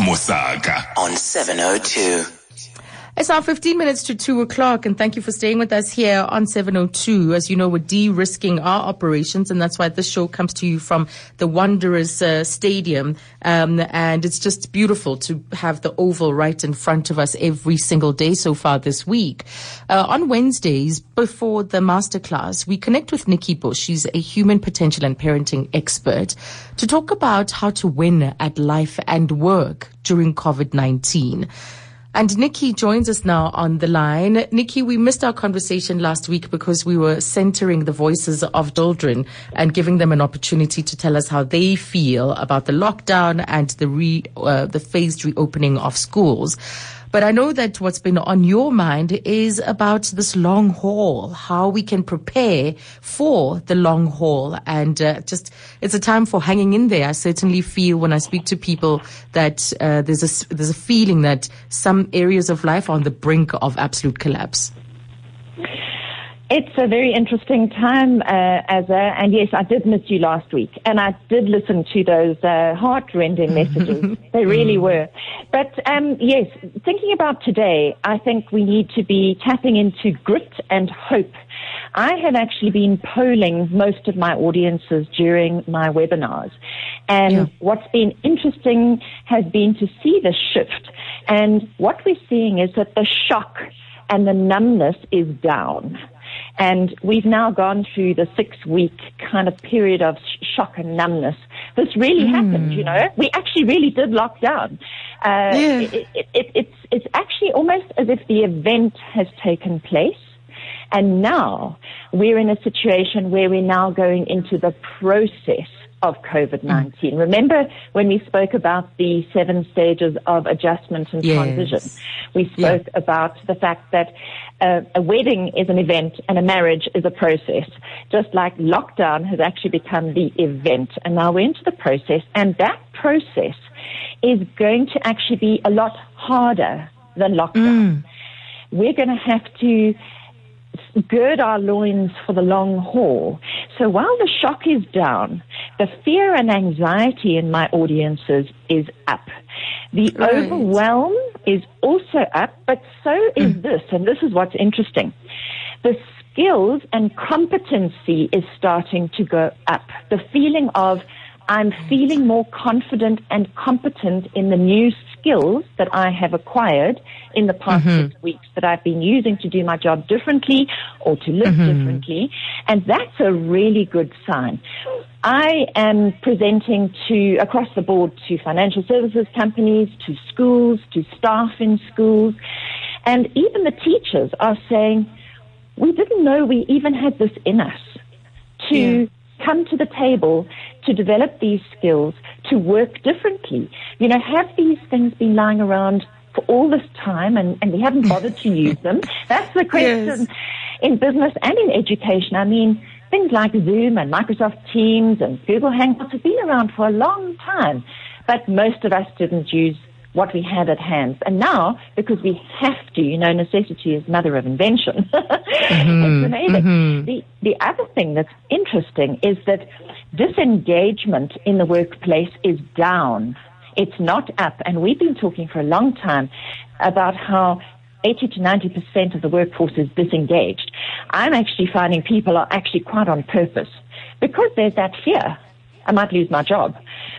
Mosaka. on 702. It's now 15 minutes to 2 o'clock, and thank you for staying with us here on 702. As you know, we're de risking our operations, and that's why this show comes to you from the Wanderers uh, Stadium. Um, and it's just beautiful to have the Oval right in front of us every single day so far this week. Uh, on Wednesdays, before the masterclass, we connect with Nikki Bush. She's a human potential and parenting expert to talk about how to win at life and work during COVID 19. And Nikki joins us now on the line. Nikki, we missed our conversation last week because we were centering the voices of children and giving them an opportunity to tell us how they feel about the lockdown and the re, uh, the phased reopening of schools. But I know that what's been on your mind is about this long haul, how we can prepare for the long haul. And uh, just, it's a time for hanging in there. I certainly feel when I speak to people that uh, there's, a, there's a feeling that some areas of life are on the brink of absolute collapse. It's a very interesting time, uh, Azza, and yes, I did miss you last week, and I did listen to those uh, heart-rending messages. they really were. But um, yes, thinking about today, I think we need to be tapping into grit and hope. I have actually been polling most of my audiences during my webinars, and Yeah. what's been interesting has been to see the shift. And what we're seeing is that the shock and the numbness is down. And we've now gone through the six week kind of period of sh- shock and numbness. This really happened, you know. We actually really did lock down. Uh, Yeah. it, it, it, it's, it's actually almost as if the event has taken place. And now we're in a situation where we're now going into the process of COVID-19. Remember when we spoke about the seven stages of adjustment and Yes. transition? We Yeah. spoke about the fact that uh, a wedding is an event and a marriage is a process. Just like lockdown has actually become the event and now we're into the process and that process is going to actually be a lot harder than lockdown. We're going to have to gird our loins for the long haul. So while the shock is down, the fear and anxiety in my audiences is up. The Right. overwhelm is also up, but so is mm. this, and this is what's interesting. The skills and competency is starting to go up. The feeling of I'm mm. feeling more confident and competent in the new skills that I have acquired in the past mm-hmm. six weeks that I've been using to do my job differently or to live mm-hmm. differently. And that's a really good sign. I am presenting to across the board to financial services companies, to schools, to staff in schools, and even the teachers are saying, we didn't know we even had this in us to Yeah. Come to the table to develop these skills, to work differently. You know, have these things been lying around for all this time and, and we haven't bothered to use them? That's the question Yes. in business and in education. I mean, things like Zoom and Microsoft Teams and Google Hangouts have been around for a long time, but most of us didn't use what we had at hand. And now, because we have to, you know, necessity is mother of invention. Mm-hmm. it's amazing. Mm-hmm. The, the other thing that's interesting is that disengagement in the workplace is down. It's not up. And we've been talking for a long time about how 80 to 90% of the workforce is disengaged. I'm actually finding people are actually quite on purpose because there's that fear. I might lose my job.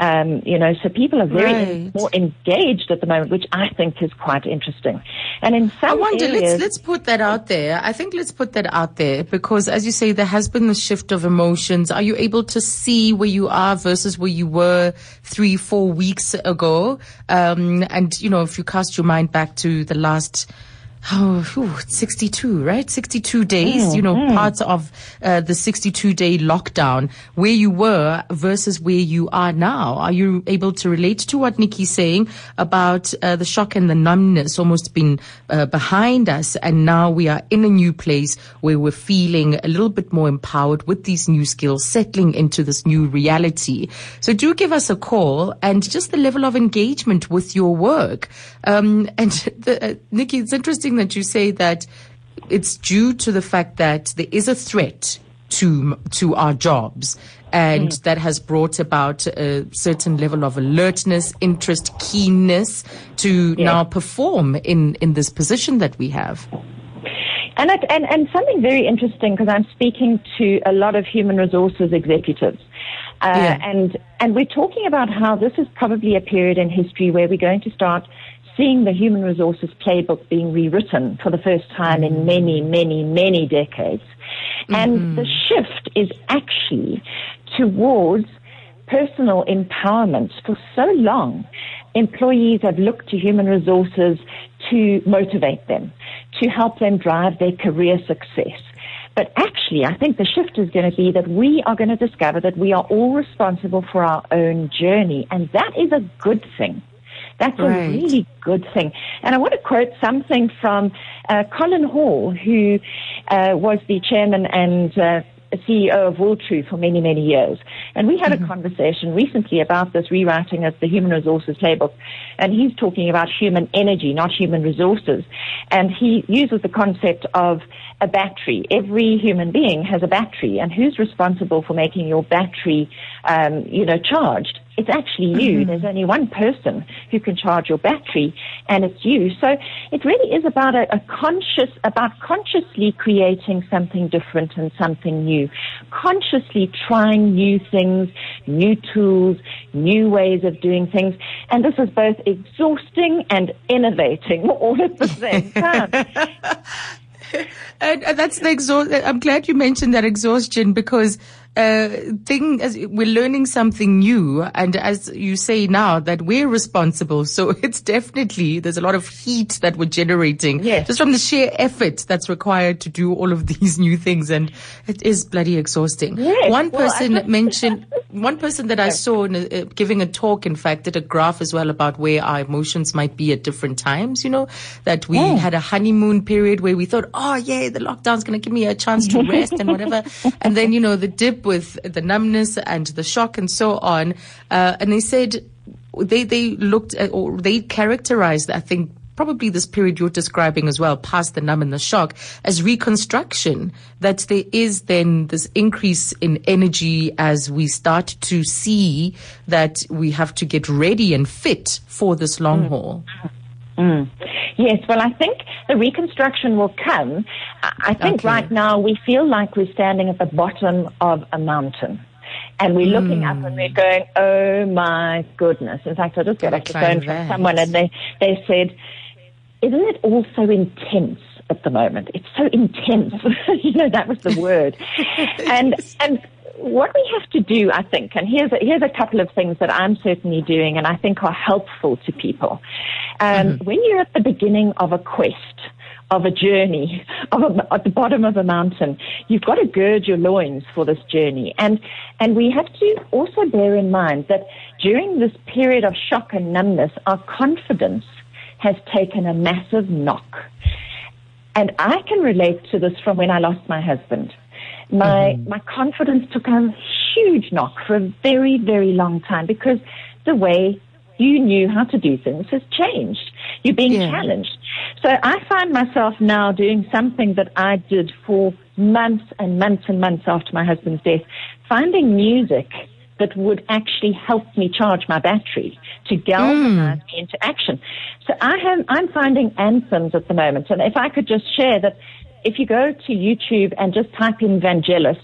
Um, you know, so people are very Right. more engaged at the moment, which I think is quite interesting. And in some I wonder. areas, Let's let's put that out there. I think let's put that out there because, as you say, there has been a shift of emotions. Are you able to see where you are versus where you were three, four weeks ago? Um, and you know, if you cast your mind back to the last. Oh, whew, 62, right? 62 days, you know, parts of uh, the 62 day lockdown, where you were versus where you are now. Are you able to relate to what Nikki's saying about uh, the shock and the numbness almost been uh, behind us? And now we are in a new place where we're feeling a little bit more empowered with these new skills, settling into this new reality. So do give us a call and just the level of engagement with your work. Um, and the, uh, Nikki, it's interesting that you say that it's due to the fact that there is a threat to to our jobs and mm. that has brought about a certain level of alertness, interest, keenness to now perform in, in this position that we have. And, it, and, and something very interesting because I'm speaking to a lot of human resources executives. Uh, yeah. and, and we're talking about how this is probably a period in history where we're going to start seeing the human resources playbook being rewritten for the first time in many, many, many decades. Mm-hmm. And the shift is actually towards personal empowerment. For so long, employees have looked to human resources to motivate them, to help them drive their career success. But actually, I think the shift is going to be that we are going to discover that we are all responsible for our own journey, and that is a good thing. That's right. a really good thing. And I want to quote something from uh, Colin Hall, who uh, was the chairman and uh, CEO of Wooltru for many, many years. And we had mm-hmm. a conversation recently about this rewriting of the human resources playbook. And he's talking about human energy, not human resources. And he uses the concept of a battery. Every human being has a battery. And who's responsible for making your battery, um, you know, charged? It's actually you. Mm-hmm. There's only one person who can charge your battery, and it's you. So it really is about a, a conscious, about consciously creating something different and something new, consciously trying new things, new tools, new ways of doing things, and this is both exhausting and innovating all at the same time. and, and, that's the exhaust. I'm glad you mentioned that exhaustion because uh, thing as we're learning something new. And as you say now that we're responsible. So it's definitely there's a lot of heat that we're generating. Yes. just from the sheer effort that's required to do all of these new things. And it is bloody exhausting. Yes. one person mentioned one person that I saw a, uh, giving a talk in fact did a graph as well about where our emotions might be at different times you know? That we yeah. had a honeymoon period where we thought oh yeah the lockdown's going to give me a chance to rest and whatever. And then you know the dip with the numbness and the shock and so on. Uh, and they said they they looked at, or they characterized, I think, probably this period you're describing as well, past the numb and the shock, as reconstruction, that there is then this increase in energy as we start to see that we have to get ready and fit for this long mm. haul. Mm. Yes, well, I think the reconstruction will come. I think okay. right now we feel like we're standing at the bottom of a mountain. And we're looking mm. up and we're going, oh my goodness. In fact, I just got off the phone from someone and they, they said, isn't it all so intense at the moment? It's so intense. you know, that was the word. and, and what we have to do, I think, and here's a, here's a couple of things that I'm certainly doing and I think are helpful to people. Um, mm-hmm. When you're at the beginning of a quest, of a journey of a, at the bottom of a mountain. You've got to gird your loins for this journey. And, and we have to also bear in mind that during this period of shock and numbness, our confidence has taken a massive knock. And I can relate to this from when I lost my husband. My, mm-hmm. my confidence took a huge knock for a very, very long time because the way you knew how to do things has changed. You're being yeah. challenged. So I find myself now doing something that I did for months and months and months after my husband's death, finding music that would actually help me charge my battery to galvanize mm. me into action. So I have, I'm finding anthems at the moment. And if I could just share that if you go to YouTube and just type in Vangelis,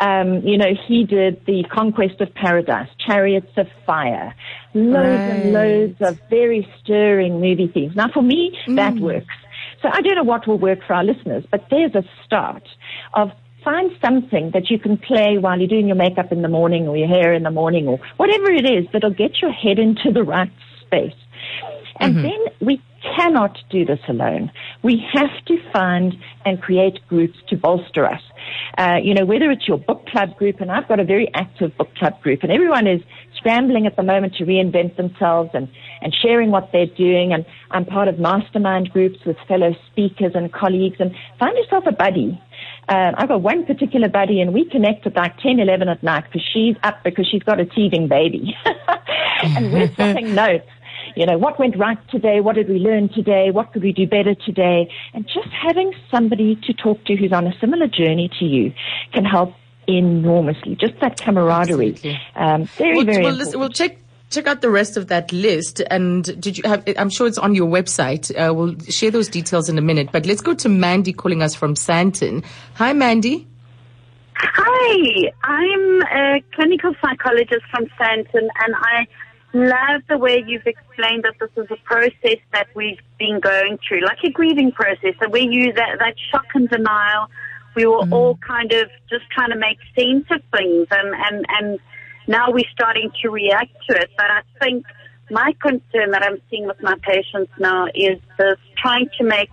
um, you know, he did the Conquest of Paradise, Chariots of Fire, loads right. and loads of very stirring movie themes. Now, for me, mm. that works. So I don't know what will work for our listeners, but there's a start of find something that you can play while you're doing your makeup in the morning or your hair in the morning or whatever it is that'll get your head into the right space. And mm-hmm. then we cannot do this alone. We have to find and create groups to bolster us. Uh, you know, whether it's your book club group, and I've got a very active book club group, and everyone is scrambling at the moment to reinvent themselves and, and sharing what they're doing. And I'm part of mastermind groups with fellow speakers and colleagues. And find yourself a buddy. Uh, I've got one particular buddy, and we connect at like 10, 11 at night because she's up because she's got a teething baby. and we're swapping notes you know, what went right today? What did we learn today? What could we do better today? And just having somebody to talk to who's on a similar journey to you can help enormously. Just that camaraderie. Um, very, we'll, very we'll, listen, we'll check check out the rest of that list. And did you have? I'm sure it's on your website. Uh, we'll share those details in a minute. But let's go to Mandy calling us from Sandton. Hi, Mandy. Hi, I'm a clinical psychologist from Sandton, and I love the way you've explained that this is a process that we've been going through, like a grieving process, and we use that, that shock and denial. We were mm. all kind of just trying to make sense of things, and, and, and now we're starting to react to it. But I think my concern that I'm seeing with my patients now is this trying to make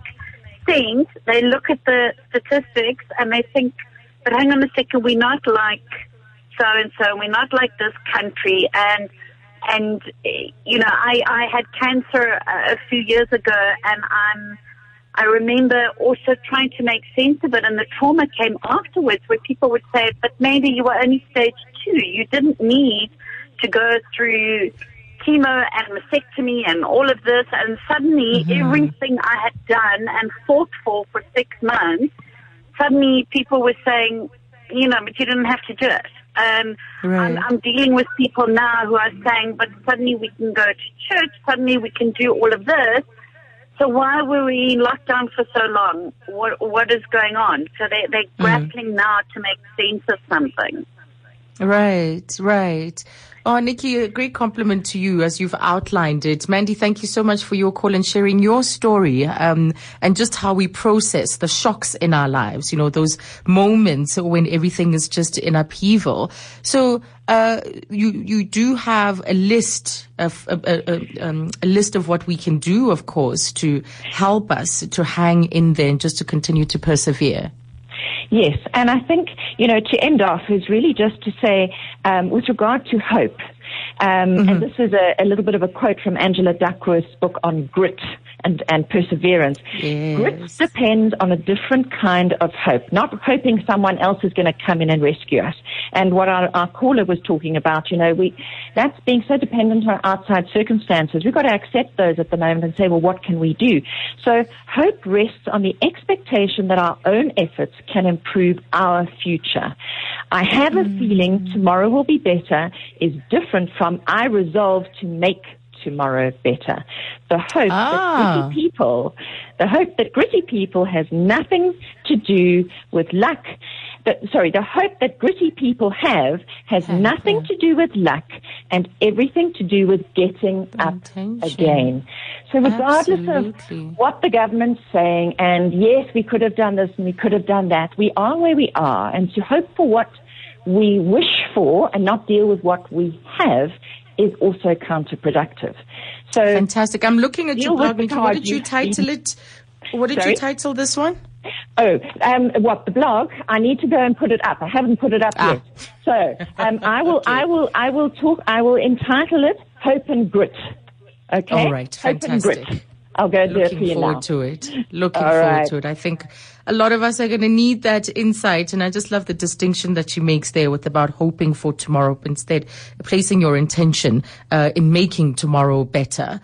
sense. They look at the statistics and they think, but hang on a second, we're not like so and so, we're not like this country. And, and, you know, I, I had cancer a few years ago and I'm, I remember also trying to make sense of it and the trauma came afterwards where people would say, but maybe you were only stage two. You didn't need to go through chemo and mastectomy and all of this and suddenly mm-hmm. everything I had done and fought for for six months suddenly people were saying, you know, but you didn't have to do it. Um, right. I'm, I'm dealing with people now who are saying, but suddenly we can go to church, suddenly we can do all of this. So why were we in lockdown for so long? What what is going on? So they they're mm. grappling now to make sense of something. Right, right. Oh, Nikki, a great compliment to you as you've outlined it. Mandy, thank you so much for your call and sharing your story um, and just how we process the shocks in our lives, you know, those moments when everything is just in upheaval. So, uh, you you do have a list of a, a, um, a, list of what we can do, of course, to help us to hang in there and just to continue to persevere. Yes, and I think, you know, to end off is really just to say, um, with regard to hope, um, mm-hmm. and this is a, a, little bit of a quote from Angela Duckworth's book on grit and, and perseverance. Yes. Grit depends on a different kind of hope, not hoping someone else is going to come in and rescue us. And what our, our caller was talking about, you know, we, that's being so dependent on outside circumstances. We've got to accept those at the moment and say, well, what can we do? So hope rests on the expectation that our own efforts can improve our future. I have a mm. feeling tomorrow will be better is different from I resolve to make tomorrow better. The hope ah. that gritty people, the hope that gritty people has nothing to do with luck. That, sorry, the hope that gritty people have has nothing to do with luck and everything to do with getting Intention. up again. So regardless Absolutely. of what the government's saying, and yes, we could have done this and we could have done that, we are where we are, and to hope for what we wish for and not deal with what we have is also counterproductive. So fantastic. I'm looking at your blog. What did you title it? What did Sorry? you title this one? Oh, um, what the blog? I need to go and put it up. I haven't put it up ah. yet. So um, I will, okay. I will, I will talk. I will entitle it "Hope and Grit." Okay. All right. Fantastic. I'll go do it for you forward to it. Looking All forward right. to it. I think a lot of us are going to need that insight. And I just love the distinction that she makes there with about hoping for tomorrow, instead placing your intention uh, in making tomorrow better.